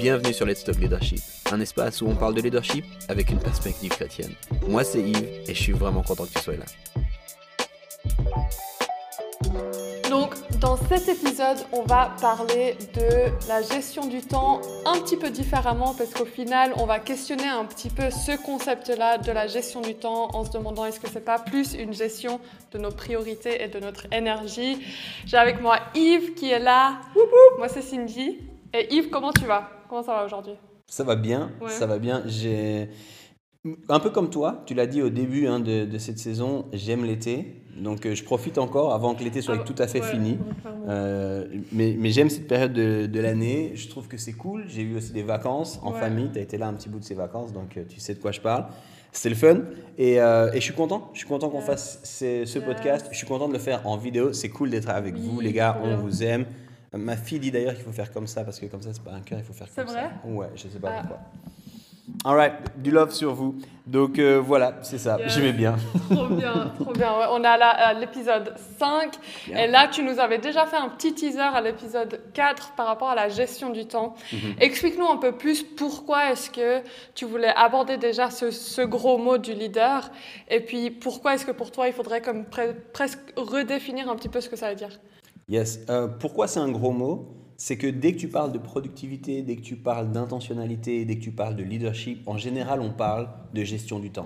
Bienvenue sur Let's Talk Leadership, un espace où on parle de leadership avec une perspective chrétienne. Moi c'est Yves et je suis vraiment content que tu sois là. Dans cet épisode, on va parler de la gestion du temps un petit peu différemment parce qu'au final, on va questionner un petit peu ce concept-là de la gestion du temps en se demandant est-ce que c'est pas plus une gestion de nos priorités et de notre énergie? J'ai avec moi Yves qui est là. Moi, c'est Cindy. Et Yves, comment tu vas? Comment ça va aujourd'hui? Ça va bien, Ouais. ça va bien. J'ai un peu comme toi, tu l'as dit au début hein, de, de cette saison, j'aime l'été, donc euh, je profite encore avant que l'été soit Ah, tout à fait ouais, fini. Euh, mais mais j'aime cette période de, de l'année. Je trouve que c'est cool. J'ai eu aussi des vacances en Ouais. famille. Tu as été là un petit bout de ces vacances, donc euh, tu sais de quoi je parle. C'était le fun. Et, et je suis content. Je suis content qu'on Yes. fasse ce, ce Yes. podcast. Je suis content de le faire en vidéo. C'est cool d'être avec Oui, vous, les gars. On vous aime. Ma fille dit d'ailleurs qu'il faut faire comme ça parce que comme ça, c'est pas un cœur, il faut faire C'est comme vrai? Ça. Ouais, je sais pas Ah. pourquoi. Alright, du love sur vous. Donc euh, voilà, c'est ça. Yes. J'aimais bien. Trop bien, trop bien. Ouais, on est à l'épisode 5. Bien. Et là, tu nous avais déjà fait un petit teaser à l'épisode 4 par rapport à la gestion du temps. Mhm. Explique-nous un peu plus pourquoi est-ce que tu voulais aborder déjà ce, ce gros mot du leader. Et puis, pourquoi est-ce que pour toi, il faudrait comme pre- presque redéfinir un petit peu ce que ça veut dire? Yes. Euh, pourquoi c'est un gros mot? C'est que dès que tu parles de productivité, dès que tu parles d'intentionnalité, dès que tu parles de leadership, en général, on parle de gestion du temps.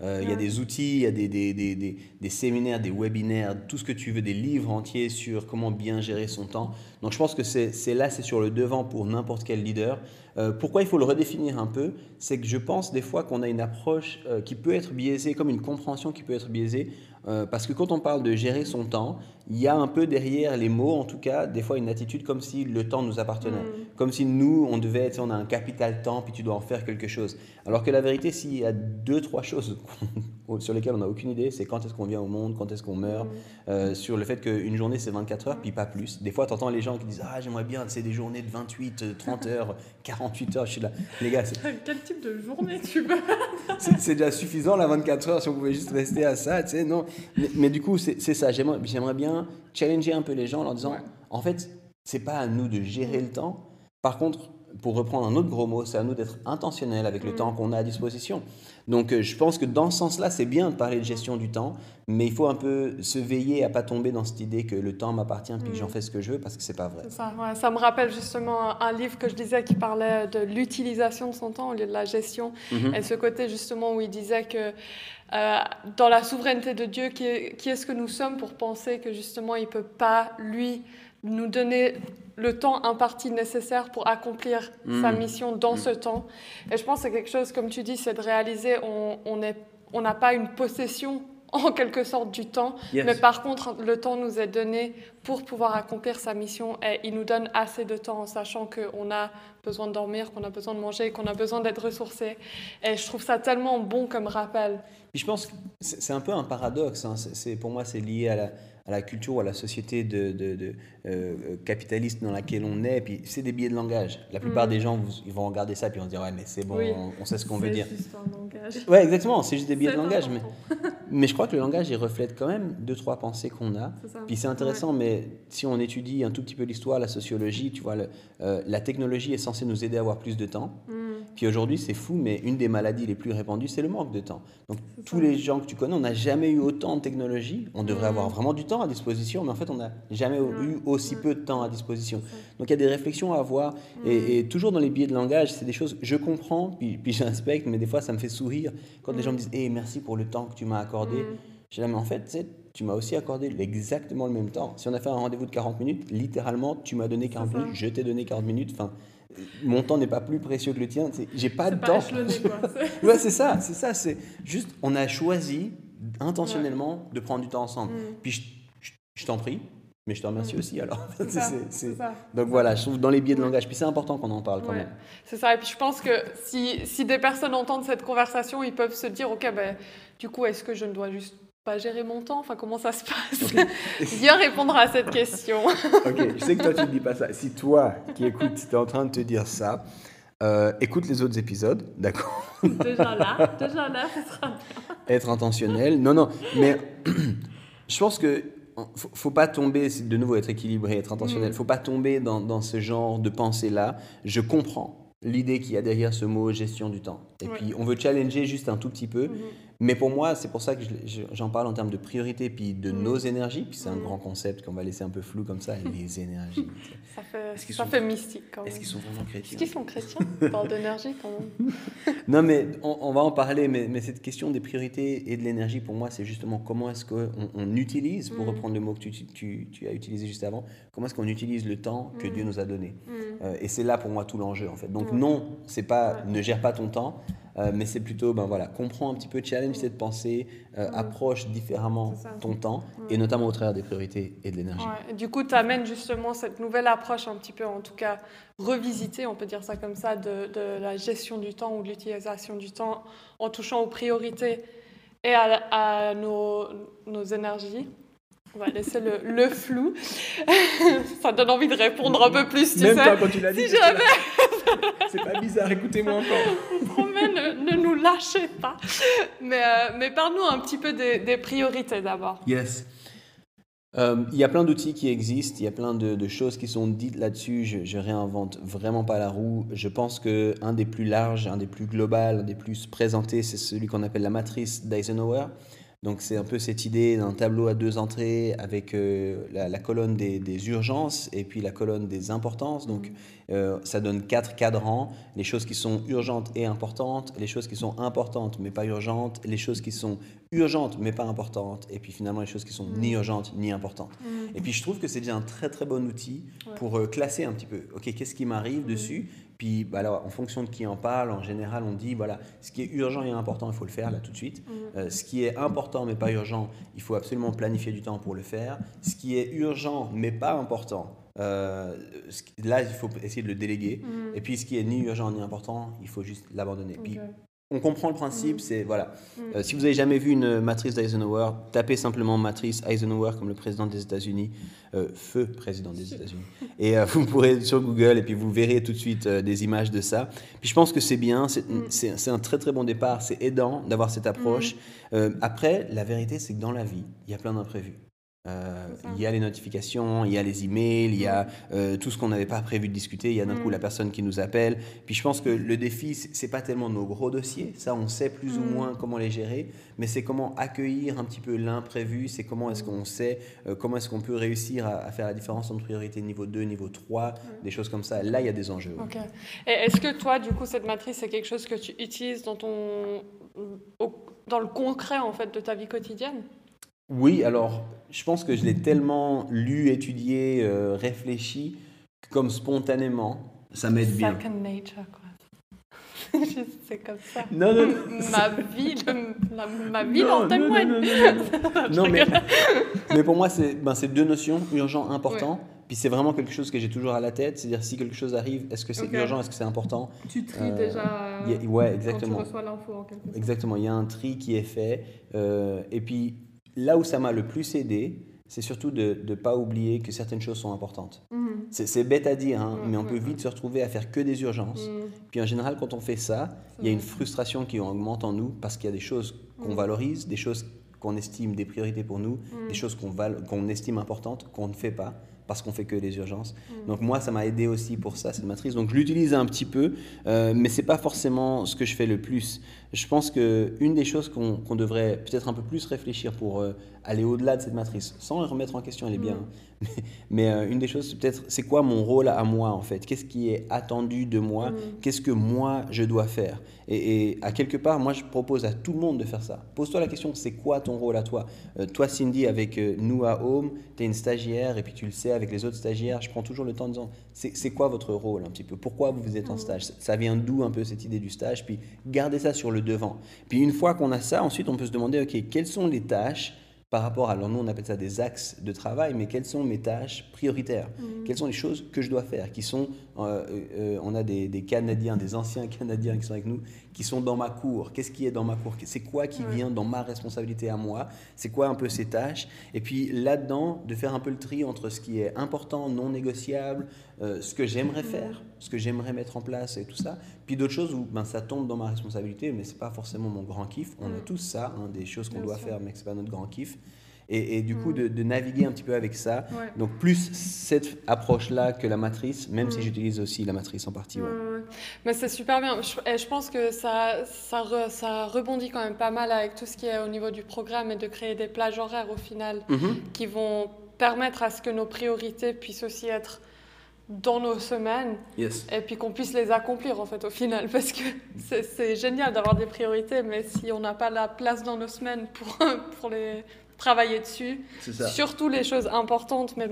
Euh, Il y a des outils, il y a des, des, des, des, séminaires, des webinaires, tout ce que tu veux, des livres entiers sur comment bien gérer son temps. Donc je pense que c'est c'est là, c'est sur le devant pour n'importe quel leader. Euh, pourquoi il faut le redéfinir un peu C'est que je pense des fois qu'on a une approche euh, qui peut être biaisée, comme une compréhension qui peut être biaisée, parce que quand on parle de gérer son temps, il y a un peu derrière les mots, en tout cas, des fois une attitude comme si le temps nous appartenait. Mm. Comme si nous, on devait être, on a un capital temps, puis tu dois en faire quelque chose. Alors que la vérité, s'il y a deux, trois choses sur lesquelles on n'a aucune idée, c'est quand est-ce qu'on vient au monde, quand est-ce qu'on meurt, euh, sur le fait qu'une journée c'est 24 heures, puis pas plus. Des fois, tu entends les gens qui disent Ah, j'aimerais bien, c'est des journées de 28, euh, 30 heures, 48 heures. Je suis là, les gars, c'est- Quel type de journée tu veux c'est déjà suffisant la 24 heures si on pouvait juste rester à ça, tu sais, non. Mais, mais du coup, c'est ça, j'aimerais j'aimerais bien challenger un peu les gens en leur disant, Ouais. en fait, c'est pas à nous de gérer le temps. Par contre, pour reprendre un autre gros mot, c'est à nous d'être intentionnels avec le Mm. temps qu'on a à disposition. Donc, euh, je pense que dans ce sens-là, c'est bien de parler de gestion du temps, mais il faut un peu se veiller à pas tomber dans cette idée que le temps m'appartient puis que Mm. j'en fais ce que je veux parce que c'est pas vrai. Ça, ouais. ça me rappelle justement un livre que je disais qui parlait de l'utilisation de son temps au lieu de la gestion. Mhm. Et ce côté justement où il disait que euh, dans la souveraineté de Dieu, qui, est- qui est-ce que nous sommes pour penser que justement il ne peut pas, lui, nous donner le temps imparti nécessaire pour accomplir sa Mhm. mission dans Mhm. ce temps. Et je pense que c'est quelque chose, comme tu dis, c'est de réaliser on on est- on n'a pas une possession en quelque sorte du temps, Yes. mais par contre, le temps nous est donné pour pouvoir accomplir sa mission et il nous donne assez de temps en sachant qu'on a besoin de dormir, qu'on a besoin de manger, qu'on a besoin d'être ressourcé. Et je trouve ça tellement bon comme rappel. Puis je pense que c'est c'est un peu un paradoxe. hein. C'est- c'est- pour moi, c'est lié à la, à la culture ou à la société de, de- de, euh, capitaliste dans laquelle on est. Puis c'est des biais de langage. La plupart Mhm. des gens, ils vont regarder ça puis vont se dire ouais mais c'est bon, Oui. on, on sait ce qu'on veut dire. juste un langage. Ouais, exactement. C'est juste des biais de C'est langage. Mais, mais je crois que le langage, il reflète quand même deux trois pensées qu'on a. C'est. Puis c'est intéressant, mais si on étudie un tout petit peu l'histoire, la sociologie, tu vois, le- euh, la technologie est censée nous aider à avoir plus de temps. Mm. Puis aujourd'hui, c'est fou, mais une des maladies les plus répandues, c'est le manque de temps. Donc tous les gens que tu connais, on n'a jamais eu autant de technologie. On devrait Mhm. avoir vraiment du temps à disposition, mais en fait, on n'a jamais eu aussi peu de temps à disposition. Donc il y a des réflexions à avoir. Mhm. Et, et toujours dans les biais de langage, c'est des choses, je comprends, puis, puis j'inspecte, mais des fois, ça me fait sourire quand les gens me disent hey, merci pour le temps que tu m'as accordé. Mm. Je dis, mais en fait, tu m'as aussi accordé exactement le même temps. Si on a fait un rendez-vous de 40 minutes, littéralement, tu m'as donné 40 ça. minutes, je t'ai donné 40 minutes. Enfin, mon temps n'est pas plus précieux que le tien. J'ai pas de pas temps. C'est- Ouais, c'est ça, c'est ça. C'est juste, on a choisi intentionnellement de prendre du temps ensemble. Mm. Puis je, je- je t'en prie, mais je te remercie Mm. aussi alors. Ça. Donc voilà, je trouve dans les biais de langage. Puis c'est important qu'on en parle quand Ouais, même. C'est ça. Et puis je pense que si, si des personnes entendent cette conversation, ils peuvent se dire, OK, ben, du coup, est-ce que je ne dois juste pas gérer mon temps Enfin, comment ça se passe Viens répondre à cette question. Ok, je sais que toi tu ne dis pas ça. Si toi qui écoutes, tu es en train de te dire ça, Euh, écoute les autres épisodes, d'accord Déjà là, déjà là, sera bien. Être intentionnel. Non, non, mais je pense que faut, faut pas tomber, de nouveau être équilibré, être intentionnel. Mm. Faut pas tomber dans, dans ce genre de pensée-là. Je comprends l'idée qu'il y a derrière ce mot gestion du temps. Et puis, on veut challenger juste un tout petit peu. Mhm. Mais pour moi, c'est pour ça que j'en parle en termes de priorité, puis de Mm. nos énergies. Puis c'est un grand concept qu'on va laisser un peu flou comme ça, les énergies. Ça fait, Est-ce qu'ils ça sont- fait mystique quand même. Est-ce qu'ils sont vraiment Est-ce chrétiens qu'ils sont chrétiens On parle d'énergie quand même. Non, mais on, on va en parler, mais, mais cette question des priorités et de l'énergie, pour moi, c'est justement comment est-ce qu'on on utilise, pour Mm. reprendre le mot que tu, tu- tu as utilisé juste avant, comment est-ce qu'on utilise le temps que Mm. Dieu nous a donné. Mm. Euh, et c'est là pour moi tout l'enjeu, en fait. Donc non, c'est pas Ouais. ne gère pas ton temps, euh, mais c'est plutôt, ben voilà, comprends un petit peu, challenge cette pensée, euh, Mm. approche différemment ton temps, Mm. et notamment au travers des priorités et de l'énergie. Ouais, du coup, tu amènes justement cette nouvelle approche, un petit peu, en tout cas, revisitée, on peut dire ça comme ça, de, de la gestion du temps ou de l'utilisation du temps en touchant aux priorités et à, à nos, nos énergies. On va laisser le, le flou. ça donne envie de répondre un peu plus, tu sais. quand tu l'as Si j'avais, c'est pas bizarre, écoutez-moi encore. je vous promets, ne, ne nous lâchez pas. Mais, euh, mais parle-nous un petit peu des, des priorités d'abord. Yes. Euh, Il y a plein d'outils qui existent, il y a plein de, de choses qui sont dites là-dessus. Je, je réinvente vraiment pas la roue. Je pense que un des plus larges, un des plus globaux, un des plus présentés, c'est celui qu'on appelle la matrice d'Eisenhower. Donc c'est un peu cette idée d'un tableau à deux entrées avec euh, la, la colonne des, des urgences et puis la colonne des importances. Donc euh, ça donne quatre cadrans, les choses qui sont urgentes et importantes, les choses qui sont importantes mais pas urgentes, les choses qui sont urgentes mais pas importantes, et puis finalement les choses qui sont ni urgentes ni importantes. Et puis je trouve que c'est déjà un très très bon outil Ouais. pour euh, classer un petit peu, ok, qu'est-ce qui m'arrive dessus Puis bah, alors, en fonction de qui en parle, en général on dit, voilà, ce qui est urgent et important, il faut le faire là tout de suite. Euh, ce qui est important mais pas urgent, il faut absolument planifier du temps pour le faire. Ce qui est urgent mais pas important, euh, là il faut essayer de le déléguer. Mm. Et puis ce qui est ni urgent ni important, il faut juste l'abandonner. Puis. On comprend le principe, Mm. c'est voilà. Mm. Euh, si vous avez jamais vu une matrice d'Eisenhower, tapez simplement matrice Eisenhower comme le président des États-Unis, euh, feu président des États-Unis, et euh, vous pourrez sur Google et puis vous verrez tout de suite euh, des images de ça. Puis je pense que c'est bien, c'est Mm. un très très bon départ, c'est aidant d'avoir cette approche. Euh, après, la vérité c'est que dans la vie, il y a plein d'imprévus. Euh, il y a les notifications, il y a les emails, il y a euh, tout ce qu'on n'avait pas prévu de discuter. Il y a d'un coup la personne qui nous appelle. Puis je pense que le défi, c'est pas tellement nos gros dossiers. Ça, on sait plus ou Mm. moins comment les gérer. Mais c'est comment accueillir un petit peu l'imprévu. C'est comment est-ce qu'on sait, euh, comment est-ce qu'on peut réussir à, à faire la différence entre priorité niveau 2, niveau 3, des choses comme ça. Là, il y a des enjeux. Ok. Et est-ce que toi, du coup, cette matrice, c'est quelque chose que tu utilises dans ton, dans le concret en fait de ta vie quotidienne? Oui, alors je pense que je l'ai tellement lu, étudié, euh, réfléchi, que comme spontanément, ça m'aide bien. Second nature, quoi. c'est comme ça. Non, non, non. Ma vie, le- la- ma vie Non, en non, témoigne. non, non, Non, mais, mais pour moi, c'est ben, c'est deux notions, urgent, important. Puis c'est vraiment quelque chose que j'ai toujours à la tête. C'est-à-dire, si quelque chose arrive, est-ce que c'est Ok. urgent, est-ce que c'est important? Tu tries Euh, déjà y a- Ouais, quand tu exactement. reçois l'info en quelque sorte. Exactement, il y a un tri qui est fait. Euh, et puis, là où ça m'a le plus aidé, c'est surtout de ne pas oublier que certaines choses sont importantes. Mhm. C'est bête à dire, hein, mais on peut vite se retrouver à faire que des urgences. Mhm. Puis en général, quand on fait ça, il y a une frustration qui augmente en nous parce qu'il y a des choses qu'on Mm. valorise, des choses qu'on estime des priorités pour nous, des choses qu'on estime importantes, qu'on ne fait pas parce qu'on fait que les urgences. Donc moi, ça m'a aidé aussi pour ça, cette matrice. Donc je l'utilise un petit peu, euh, mais c'est pas forcément ce que je fais le plus. Je pense que une des choses qu'on devrait peut-être un peu plus réfléchir pour euh, aller au-delà de cette matrice, sans la remettre en question, elle est bien. Mm. Mais, mais, euh, une des choses, c'est peut-être, c'est quoi mon rôle à moi en fait? Qu'est-ce qui est attendu de moi? Mm. Qu'est-ce que moi je dois faire? Et, et à quelque part, moi je propose à tout le monde de faire ça. Pose-toi la question, c'est quoi ton rôle à toi? Euh, Toi, Cindy, avec nous à Home, tu es une stagiaire et puis tu le sais avec les autres stagiaires. Je prends toujours le temps en disant, c'est quoi votre rôle un petit peu? Pourquoi vous êtes en stage? Ça- Ça vient d'où un peu cette idée du stage? Puis gardez ça sur le devant. Puis une fois qu'on a ça, ensuite on peut se demander, ok, quelles sont les tâches par rapport à, alors nous on appelle ça des axes de travail, mais quelles sont mes tâches prioritaires Mhm. Quelles sont les choses que je dois faire, qui sont euh, euh, on a des, des, Canadiens, des anciens Canadiens qui sont avec nous, qui sont dans ma cour. Qu'est-ce qui est dans ma cour? C'est quoi qui vient dans ma responsabilité à moi? C'est quoi un peu ces tâches? Et puis là-dedans, de faire un peu le tri entre ce qui est important, non négociable, euh, ce que j'aimerais faire, ce que j'aimerais mettre en place et tout ça. Puis d'autres choses où ben, ça tombe dans ma responsabilité, mais c'est pas forcément mon grand kiff. On a tous ça, hein, des choses qu'on doit faire, mais c'est pas notre grand kiff. Et, du coup, mm. de, naviguer un petit peu avec ça. Donc, plus cette approche-là que la matrice, même si j'utilise aussi la matrice en partie. Mais c'est super bien. Je, et je pense que ça, ça, ça, rebondit quand même pas mal avec tout ce qui est au niveau du programme et de créer des plages horaires au final mm-hmm. qui vont permettre à ce que nos priorités puissent aussi être dans nos semaines et puis qu'on puisse les accomplir en fait au final parce que c'est génial d'avoir des priorités mais si on n'a pas la place dans nos semaines pour, pour les travailler dessus. Surtout les choses importantes, mais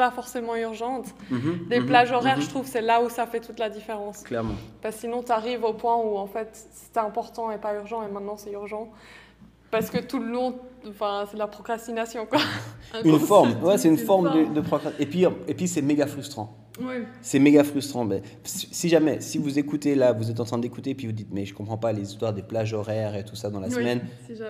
pas forcément urgentes. Mhm, les mhm, plages horaires, mhm. je trouve, c'est là où ça fait toute la différence. Clairement. Parce que sinon, tu arrives au point où, en fait, c'était important et pas urgent, et maintenant, c'est urgent. Parce que tout le long, enfin, c'est de la procrastination, quoi. une forme, ouais, c'est une, forme, de, de procrastination. Et puis, et puis c'est méga frustrant. C'est méga frustrant. Mais si jamais, si vous écoutez là, vous êtes en train d'écouter, puis vous dites, mais je comprends pas les histoires des plages horaires et tout ça dans la semaine,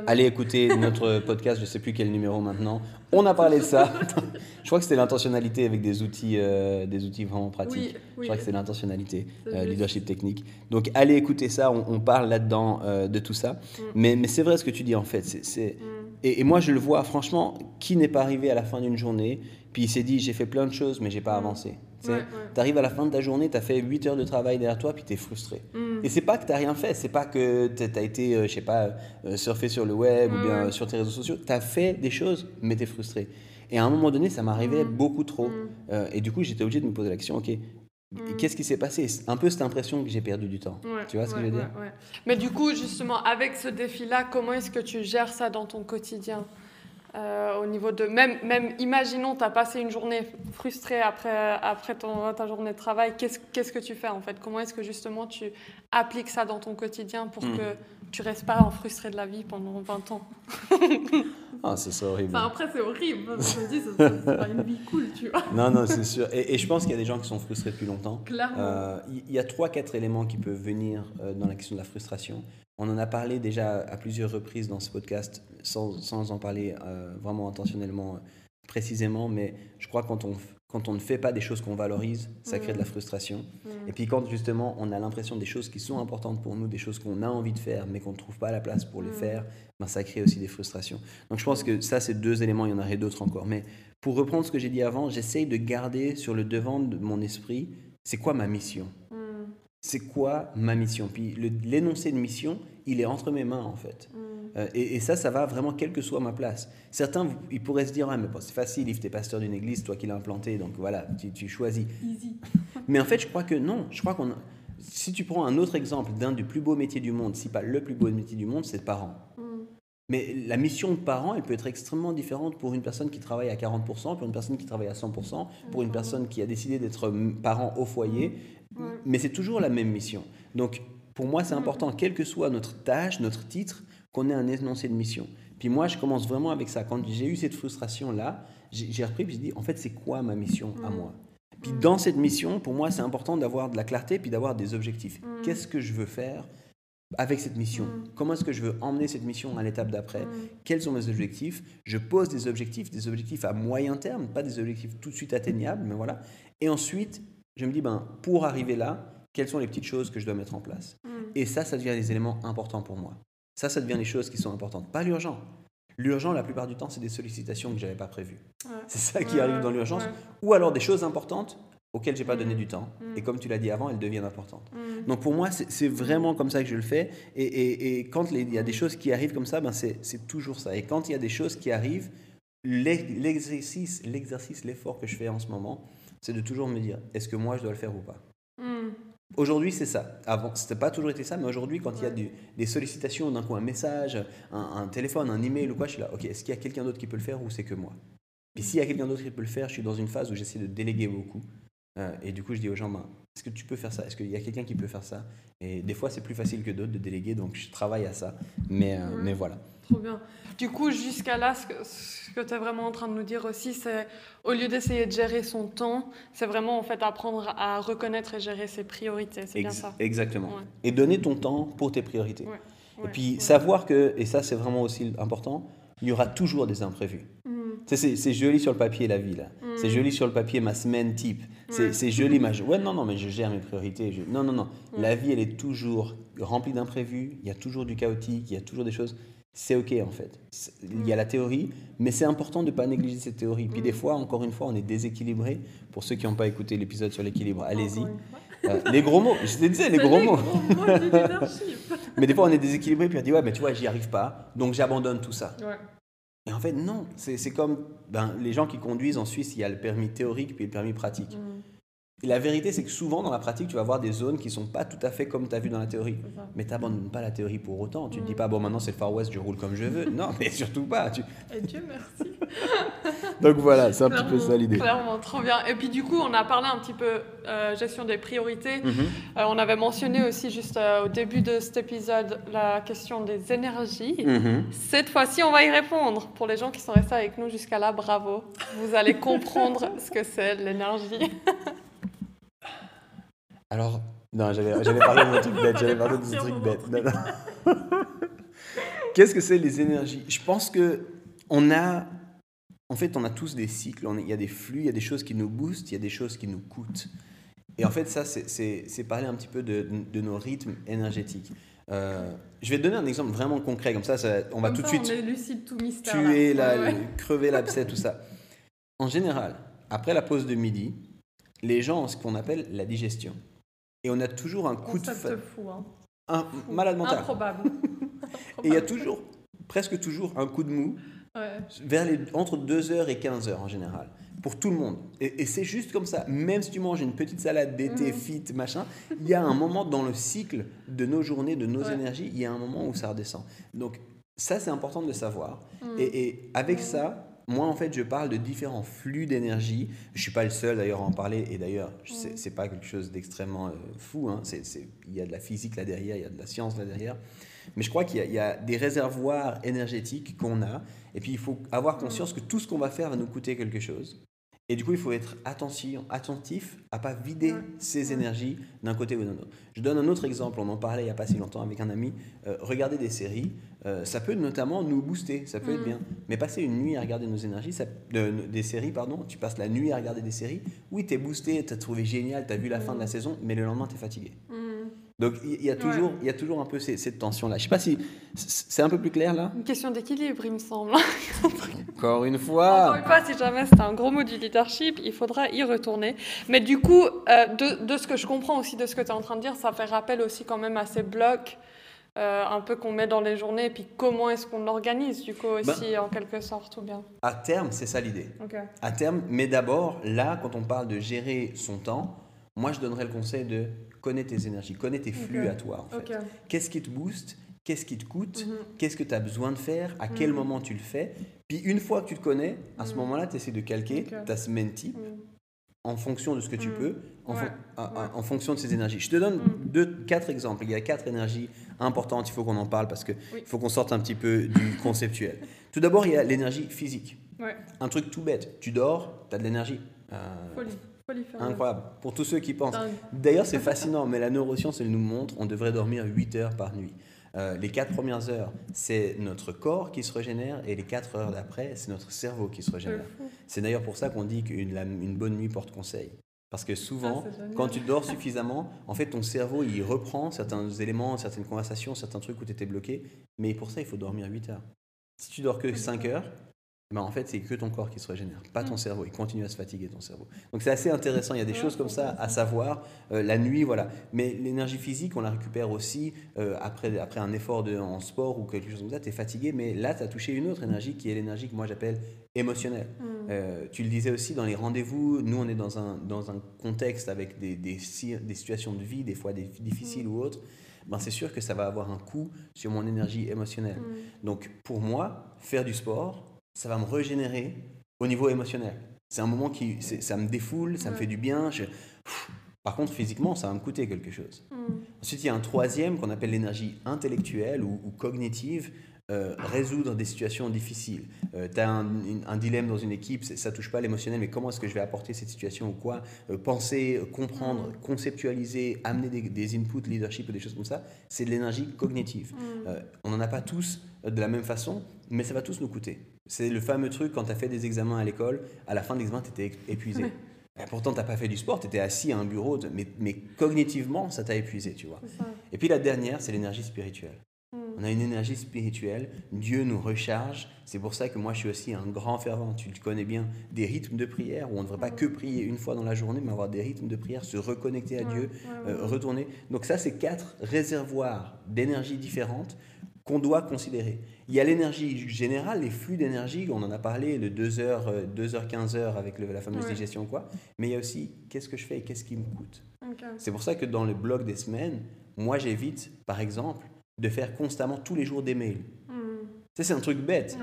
allez écouter notre podcast, je sais plus quel numéro maintenant. On a parlé de ça. je crois que c'était l'intentionnalité avec des outils, euh, des outils vraiment pratiques. je crois que c'est l'intentionnalité, euh, leadership technique. Donc allez écouter ça, on, parle là-dedans euh, de tout ça. Mm. Mais, mais c'est vrai ce que tu dis en fait. c'est mm. et, et, moi je le vois, franchement, qui n'est pas arrivé à la fin d'une journée, puis il s'est dit, j'ai fait plein de choses, mais j'ai pas mm. avancé. Tu arrives à la fin de ta journée, tu as fait 8 heures de travail derrière toi, puis tu es frustré. Mm. Et c'est pas que tu rien fait, c'est pas que tu as été, euh, je sais pas, euh, surfer sur le web ou bien mm. sur tes réseaux sociaux. Tu as fait des choses, mais tu es frustré. Et à un moment donné, ça m'arrivait mm. beaucoup trop. Euh, et du coup, j'étais obligé de me poser la question, ok, Qu'est-ce qui s'est passé? Un peu cette impression que j'ai perdu du temps. tu vois ce que je veux dire? Mais du coup, justement, avec ce défi-là, comment est-ce que tu gères ça dans ton quotidien? Euh, au niveau de même, même imaginons, tu as passé une journée frustrée après, après ton, ta journée de travail, qu'est-ce, qu'est-ce que tu fais en fait? Comment est-ce que justement tu appliques ça dans ton quotidien pour hmm. que tu restes pas en frustré de la vie pendant 20 ans? Ah, c'est horrible. après, c'est horrible. Je me dis, c'est pas une vie cool, tu vois. Non, non, c'est sûr. Et, je pense qu'il y a des gens qui sont frustrés depuis longtemps. Clairement. Euh, il y a trois, quatre éléments qui peuvent venir euh, dans la question de la frustration. On en a parlé déjà à plusieurs reprises dans ce podcast, sans, sans en parler euh, vraiment intentionnellement, précisément, mais je crois que quand on, quand on ne fait pas des choses qu'on valorise, ça crée de la mm. frustration. Mm. Et puis quand justement on a l'impression des choses qui sont importantes pour nous, des choses qu'on a envie de faire, mais qu'on ne trouve pas la place pour les mm. faire, ben, ça crée aussi des frustrations. Donc je pense que ça, c'est deux éléments, il y en aurait d'autres encore. Mais pour reprendre ce que j'ai dit avant, j'essaye de garder sur le devant de mon esprit, c'est quoi ma mission? C'est quoi ma mission? Puis l'énoncé de mission, il est entre mes mains en fait. Mm. Euh, et, ça, ça va vraiment quelle que soit ma place. Certains, ils pourraient se dire, ah, mais c'est facile, Yves, t'es pasteur d'une église, toi qui l'as implanté, donc voilà, tu, choisis. mais en fait, je crois que non. Je crois qu'on, si tu prends un autre exemple d'un des plus beaux métiers du monde, si pas le plus beau métier du monde, c'est parent. Mm. Mais la mission de parent, elle peut être extrêmement différente pour une personne qui travaille à 40%, pour une personne qui travaille à 100%, pour une personne qui a décidé d'être parent au foyer. Mais c'est toujours la même mission. Donc, pour moi, c'est important, quelle que soit notre tâche, notre titre, qu'on ait un énoncé de mission. Puis moi, je commence vraiment avec ça. Quand j'ai eu cette frustration-là, j'ai repris puis je dis, en fait, c'est quoi ma mission à moi? Puis dans cette mission, pour moi, c'est important d'avoir de la clarté puis d'avoir des objectifs. Qu'est-ce que je veux faire avec cette mission Comment est-ce que je veux emmener cette mission à l'étape d'après Quels sont mes objectifs? Je pose des objectifs, des objectifs à moyen terme, pas des objectifs tout de suite atteignables, mais voilà. Et ensuite, je me dis, ben, pour arriver là, quelles sont les petites choses que je dois mettre en place? Mm. Et ça, ça devient des éléments importants pour moi. Ça, ça devient les choses qui sont importantes. Pas l'urgent. L'urgent, la plupart du temps, c'est des sollicitations que je n'avais pas prévues. C'est ça qui arrive dans l'urgence. Ou alors des choses importantes auxquelles j'ai pas donné mm. du temps. Mm. Et comme tu l'as dit avant, elles deviennent importantes. Donc pour moi, c'est vraiment comme ça que je le fais. Et, et, quand il y a des choses qui arrivent comme ça, ben c'est toujours ça. Et quand il y a des choses qui arrivent, l'exercice, l'exercice, l'effort que je fais en ce moment, c'est de toujours me dire est-ce que moi je dois le faire ou pas? Aujourd'hui, c'est ça. Avant, c'était pas toujours été ça, mais aujourd'hui, quand il y a des sollicitations, d'un coup un message, un, téléphone, un email ou quoi, je suis là, ok, est-ce qu'il y a quelqu'un d'autre qui peut le faire ou c'est que moi? Puis s'il y a quelqu'un d'autre qui peut le faire, je suis dans une phase où j'essaie de déléguer beaucoup. Euh, et du coup, je dis aux gens, ben, est-ce que tu peux faire ça? Est-ce qu'il y a quelqu'un qui peut faire ça? Et des fois, c'est plus facile que d'autres de déléguer, donc je travaille à ça. Mais, euh, mais voilà. Trop bien. Du coup, jusqu'à là, ce que, que tu es vraiment en train de nous dire aussi, c'est au lieu d'essayer de gérer son temps, c'est vraiment en fait apprendre à reconnaître et gérer ses priorités. C'est bien ça? Exactement. Ouais. Et donner ton temps pour tes priorités. Ouais, Et puis savoir que, et ça c'est vraiment aussi important, il y aura toujours des imprévus. Mhm. C'est joli sur le papier la vie là. Mm. C'est joli sur le papier ma semaine type. C'est joli ma. Ouais non non mais je gère mes priorités. Je- Non non non. La vie elle est toujours remplie d'imprévus. Il y a toujours du chaotique. Il y a toujours des choses. C'est ok en fait. Il y a la théorie, mais c'est important de ne pas négliger cette théorie. Puis Mm. des fois, encore une fois, on est déséquilibré. Pour ceux qui n'ont pas écouté l'épisode sur l'équilibre, allez-y. Euh, les gros mots, je te disais les gros les mots. gros. Mais des fois, on est déséquilibré, puis on dit, ouais, mais tu vois, j'y arrive pas, donc j'abandonne tout ça. Ouais. Et en fait, non, c'est comme ben, les gens qui conduisent en Suisse, il y a le permis théorique puis le permis pratique. Et la vérité, c'est que souvent, dans la pratique, tu vas avoir des zones qui sont pas tout à fait comme tu as vu dans la théorie. Mais tu n'abandonnes pas la théorie pour autant. Tu ne te dis Mm. pas, bon, maintenant c'est le Far West, je roule comme je veux. Non, mais surtout pas. tu- Et Dieu merci. Donc voilà, c'est un petit peu ça l'idée. Clairement, trop bien. Et puis du coup, on a parlé un petit peu euh, gestion des priorités. Mhm. Euh, on avait mentionné aussi juste euh, au début de cet épisode la question des énergies. Mhm. Cette fois-ci, on va y répondre. Pour les gens qui sont restés avec nous jusqu'à là, bravo. Vous allez comprendre ce que c'est l'énergie. Alors, non, j'avais parlé de mon truc bête. J'avais parlé de ce truc bête. mon Non, non. Qu'est-ce que c'est les énergies? Je pense que on a, en fait, on a tous des cycles. Il y a des flux, il y a des choses qui nous boostent, il y a des choses qui nous coûtent. Et en fait, ça, c'est- parler un petit peu de, de nos rythmes énergétiques. Euh, je vais te donner un exemple vraiment concret, comme ça, ça- on va Comme tout de suite On tout mystère. tuer, là. la, Ouais, crever l'abcès, tout ça. En général, après la pause de midi, les gens ont ce qu'on appelle la digestion. Et on a toujours un coup de Concept fa- fou. Hein. un malade mental. Improbable. Et il y a toujours, presque toujours, un coup de mou Ouais. vers les, entre 2h et 15h en général. Pour tout le monde. Et, et c'est juste comme ça. Même si tu manges une petite salade d'été, Mhm. fit, machin, il y a un moment dans le cycle de nos journées, de nos Ouais. énergies, il y a un moment où ça redescend. Donc ça, c'est important de le savoir. Mm. Et, et avec Mhm. ça, moi, en fait, je parle de différents flux d'énergie. Je suis pas le seul d'ailleurs à en parler. Et d'ailleurs, c'est Mhm. c'est pas quelque chose d'extrêmement euh, fou. hein. C'est- Il y a de la physique là derrière, il y a de la science là derrière. Mais je crois qu'il y a des réservoirs énergétiques qu'on a. Et puis, il faut avoir conscience que tout ce qu'on va faire va nous coûter quelque chose. Et du coup, il faut être attention, attentif à pas vider ses énergies d'un côté ou d'un autre. Je donne un autre exemple. On en parlait il n'y a pas si longtemps avec un ami. Euh, regarder des séries, euh, ça peut notamment nous booster, ça peut être Mm. bien. Mais passer une nuit à regarder nos énergies, ça- de- des séries, pardon, tu passes la nuit à regarder des séries. Oui, tu es boosté, tu as trouvé génial, tu as vu la fin de la Mm. saison, mais le lendemain, tu es fatigué. Mm. Donc il y, a toujours, il y a toujours un peu ces- cette tension-là. Je sais pas si c'est un peu plus clair là? Une question d'équilibre, il me semble. Encore une Encore fois. une fois, si jamais c'est un gros mot du leadership, il faudra y retourner. Mais du coup, euh, de, de ce que je comprends aussi de ce que tu es en train de dire, ça fait rappel aussi quand même à ces blocs euh, un peu qu'on met dans les journées, et puis comment est-ce qu'on l'organise du coup aussi en quelque sorte ou bien? À terme, c'est ça l'idée. Ok. À terme, mais d'abord, là, quand on parle de gérer son temps, moi, je donnerais le conseil de connaître tes énergies, connaître tes flux à toi. En fait. Qu'est-ce qui te booste Qu'est-ce qui te coûte Mhm. Qu'est-ce que tu as besoin de faire À quel Mhm. moment tu le fais Puis une fois que tu te connais, à ce Mhm. moment-là, tu essaies de calquer ta semaine type en fonction de ce que tu peux, en, Ouais. Ouais. fonction de ces énergies. Je te donne deux, quatre exemples. Il y a quatre énergies importantes, il faut qu'on en parle parce qu'il Oui. faut qu'on sorte un petit peu du conceptuel. Tout d'abord, il y a l'énergie physique. Ouais. Un truc tout bête, tu dors, tu as de l'énergie. Euh. Incroyable. Pour tous ceux qui pensent. D'ailleurs, c'est fascinant, mais la neuroscience, elle nous montre, on devrait dormir 8 heures par nuit. Euh, les 4 premières heures, c'est notre corps qui se régénère, et les 4 heures d'après, c'est notre cerveau qui se régénère. C'est d'ailleurs pour ça qu'on dit qu'une une bonne nuit porte conseil. Parce que souvent, Ah, quand tu dors suffisamment, en fait, ton cerveau, il reprend certains éléments, certaines conversations, certains trucs où tu étais bloqué. Mais pour ça, il faut dormir 8 heures. Si tu dors que 5 heures, ben en fait, c'est que ton corps qui se régénère, pas ton Mm. cerveau. Il continue à se fatiguer, ton cerveau. Donc c'est assez intéressant. Il y a des choses comme ça à savoir. Euh, la nuit, voilà. Mais l'énergie physique, on la récupère aussi euh, après, après un effort de, en sport ou quelque chose comme ça. Tu es fatigué, mais là, tu as touché une autre énergie qui est l'énergie que moi j'appelle émotionnelle. Mm. Euh, tu le disais aussi dans les rendez-vous, nous on est dans un, dans un contexte avec des, des, si- des situations de vie, des fois des, difficiles ou autres, ben c'est sûr que ça va avoir un coût sur mon énergie émotionnelle. Mm. Donc pour moi, faire du sport, ça va me régénérer au niveau émotionnel. C'est un moment qui, ça me défoule, ça me fait du bien. par contre, physiquement, ça va me coûter quelque chose. Mm. Ensuite, il y a un troisième qu'on appelle l'énergie intellectuelle ou, cognitive. Euh, résoudre des situations difficiles. Euh, tu as un, dilemme dans une équipe, ça touche pas l'émotionnel, mais comment est-ce que je vais apporter cette situation ou quoi? Euh, Penser, comprendre, mm. conceptualiser, amener des, inputs, leadership ou des choses comme ça, c'est de l'énergie cognitive. Mm. on n'en a pas tous de la même façon, mais ça va tous nous coûter. C'est le fameux truc quand tu as fait des examens à l'école, à la fin de l'examen, tu étais épuisé. pourtant, tu n'as pas fait du sport, tu étais assis à un bureau, mais, mais, cognitivement, ça t'a épuisé, tu vois. Et puis la dernière, c'est l'énergie spirituelle. Hmm. On a une énergie spirituelle, Dieu nous recharge. C'est pour ça que moi je suis aussi un grand fervent, tu le connais bien, des rythmes de prière où on ne devrait pas que prier une fois dans la journée, mais avoir des rythmes de prière, se reconnecter à Dieu, euh, retourner. Donc ça, c'est quatre réservoirs d'énergie différentes qu'on doit considérer. Il y a l'énergie générale, les flux d'énergie, on en a parlé de 2h, 2h, 15h avec la fameuse digestion quoi, mais il y a aussi qu'est-ce que je fais et qu'est-ce qui me coûte? C'est pour ça que dans le blog des semaines, moi j'évite, par exemple, de faire constamment tous les jours des mails. Hmm. Ça, c'est un truc bête.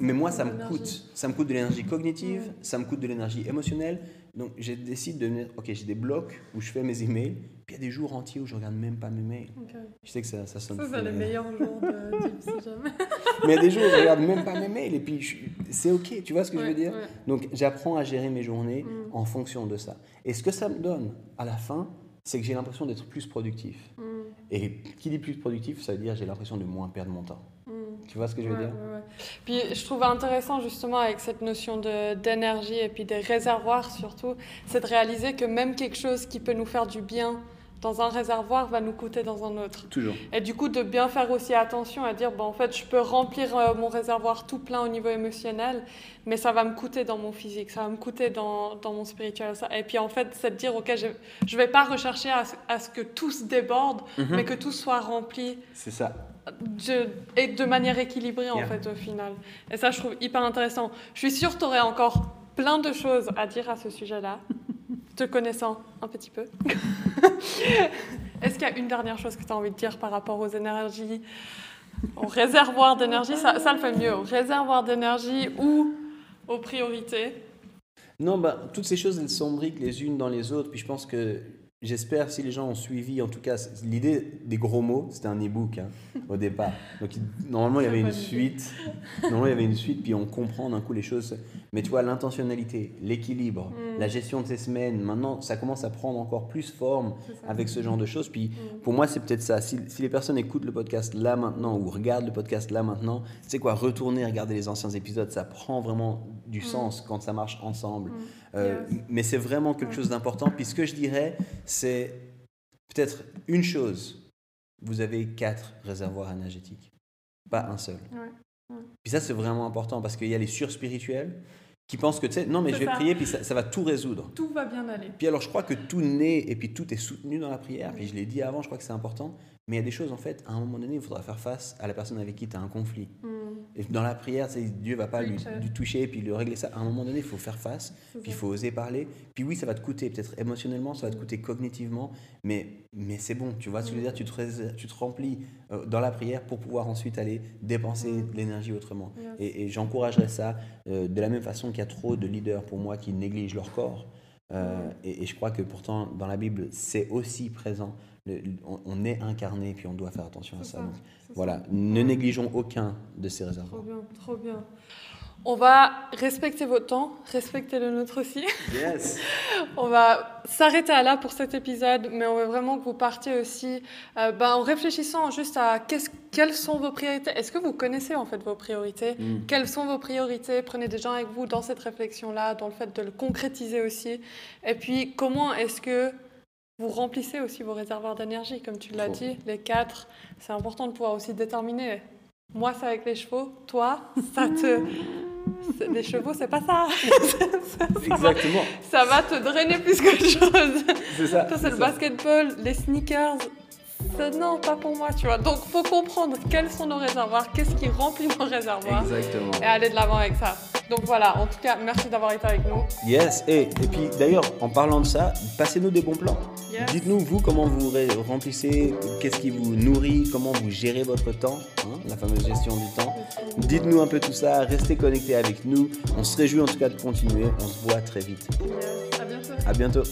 Mais moi, ça me coûte. Ça me coûte de l'énergie cognitive, ça me coûte de l'énergie émotionnelle. Donc, je décide de mettre, ok, j'ai des blocs où je fais mes emails, puis il y a des jours entiers où je regarde même pas mes mails. Je sais que ça, ça sonne. Ça, c'est les meilleurs jours de si jamais. mais il y a des jours où je regarde même pas mes mails, et puis c'est ok, tu vois ce que je veux dire? Donc, j'apprends à gérer mes journées hmm. en fonction de ça. Et ce que ça me donne à la fin, c'est que j'ai l'impression d'être plus productif. Hmm. Et qui dit plus productif, ça veut dire j'ai l'impression de moins perdre mon temps. Hmm. Tu vois ce que je veux dire Puis je trouve intéressant justement avec cette notion d'énergie et puis des réservoirs surtout, c'est de réaliser que même quelque chose qui peut nous faire du bien dans un réservoir va nous coûter dans un autre. Toujours. Et du coup, de bien faire aussi attention à dire, bon, en fait, je peux remplir euh, mon réservoir tout plein au niveau émotionnel, mais ça va me coûter dans mon physique, ça va me coûter dans, dans mon spirituel. Et puis, en fait, c'est de dire, OK, je ne vais pas rechercher à, à, ce que tout se déborde, mhm. mais que tout soit rempli. C'est ça. De, et de manière équilibrée, en fait, au final. Et ça, je trouve hyper intéressant. Je suis sûre que tu aurais encore plein de choses à dire à ce sujet-là te connaissant un petit peu. Est-ce qu'il y a une dernière chose que tu as envie de dire par rapport aux énergies, au réservoir d'énergie ça, ça, le fait mieux, au réservoir d'énergie ou aux priorités? Non, bah, toutes ces choses, elles s'embriquent les unes dans les autres. Puis je pense que J'espère si les gens ont suivi, en tout cas, l'idée des gros mots, c'était un e-book hein, au départ. Donc normalement il y avait une suite, normalement il y avait une suite, puis on comprend d'un coup les choses. Mais tu vois, l'intentionnalité, l'équilibre, mm. la gestion de ces semaines, maintenant ça commence à prendre encore plus forme avec ce genre de choses. Puis mm. pour moi c'est peut-être ça. Si, les personnes écoutent le podcast là maintenant ou regardent le podcast là maintenant, sais quoi, retourner regarder les anciens épisodes, ça prend vraiment du mm. sens quand ça marche ensemble. Euh, mais c'est vraiment quelque chose d'important. Puis ce que je dirais, c'est peut-être une chose. Vous avez quatre réservoirs énergétiques, pas un seul. Puis ça, c'est vraiment important parce qu'il y a les surspirituels qui pensent que, tu sais, non, mais je vais prier, puis ça, va tout résoudre. Tout va bien aller. Puis alors, je crois que tout naît et puis tout est soutenu dans la prière. Puis je l'ai dit avant, je crois que c'est important. Mais il y a des choses, en fait, à un moment donné, il faudra faire face à la personne avec qui tu as un conflit. Hmm. Et dans la prière, Dieu va pas lui, toucher et puis lui régler ça. À un moment donné, il faut faire face, puis il faut oser parler. Puis oui, ça va te coûter, peut-être émotionnellement, ça va te coûter cognitivement, mais, mais c'est bon, tu vois ce que je veux dire tu te, tu te remplis euh, dans la prière pour pouvoir ensuite aller dépenser de l'énergie autrement. Et, j'encouragerais ça euh, de la même façon qu'il y a trop de leaders pour moi qui négligent leur corps. Euh, et, et, je crois que pourtant, dans la Bible, c'est aussi présent on, est incarné, puis on doit faire attention à ça. voilà, ne négligeons aucun de ces réservoirs. Trop bien, trop bien. On va respecter votre temps, respecter le nôtre aussi. Yes. on va s'arrêter à là pour cet épisode, mais on veut vraiment que vous partiez aussi euh, ben, en réfléchissant juste à quelles sont vos priorités. Est-ce que vous connaissez en fait vos priorités? Mm. Quelles sont vos priorités? Prenez des gens avec vous dans cette réflexion-là, dans le fait de le concrétiser aussi. Et puis, comment est-ce que vous remplissez aussi vos réservoirs d'énergie, comme tu l'as dit, les quatre. C'est important de pouvoir aussi déterminer. Moi, c'est avec les chevaux. Toi, ça te. Les chevaux, c'est pas ça. Exactement. ça va te drainer plus que chose. C'est ça. Toi, c'est le basketball, les sneakers. Non, pas pour moi, tu vois. Donc, faut comprendre quels sont nos réservoirs, qu'est-ce qui remplit nos réservoirs. Exactement. Et aller de l'avant avec ça. Donc voilà, en tout cas, merci d'avoir été avec nous. Yes, et, et puis d'ailleurs, en parlant de ça, passez-nous des bons plans. Yes. Dites-nous, vous, comment vous remplissez, qu'est-ce qui vous nourrit, comment vous gérez votre temps, hein, la fameuse gestion du temps. Dites-nous un peu tout ça, restez connectés avec nous. On se réjouit en tout cas de continuer. On se voit très vite. Yes. À bientôt. À bientôt.